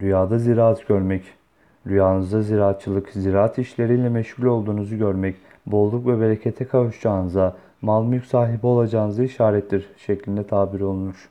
Rüyada ziraat görmek. Rüyanızda ziraatçılık, ziraat işleriyle meşgul olduğunuzu görmek, bolluk ve berekete kavuşacağınıza, mal mülk sahibi olacağınızı işarettir şeklinde tabir olunur.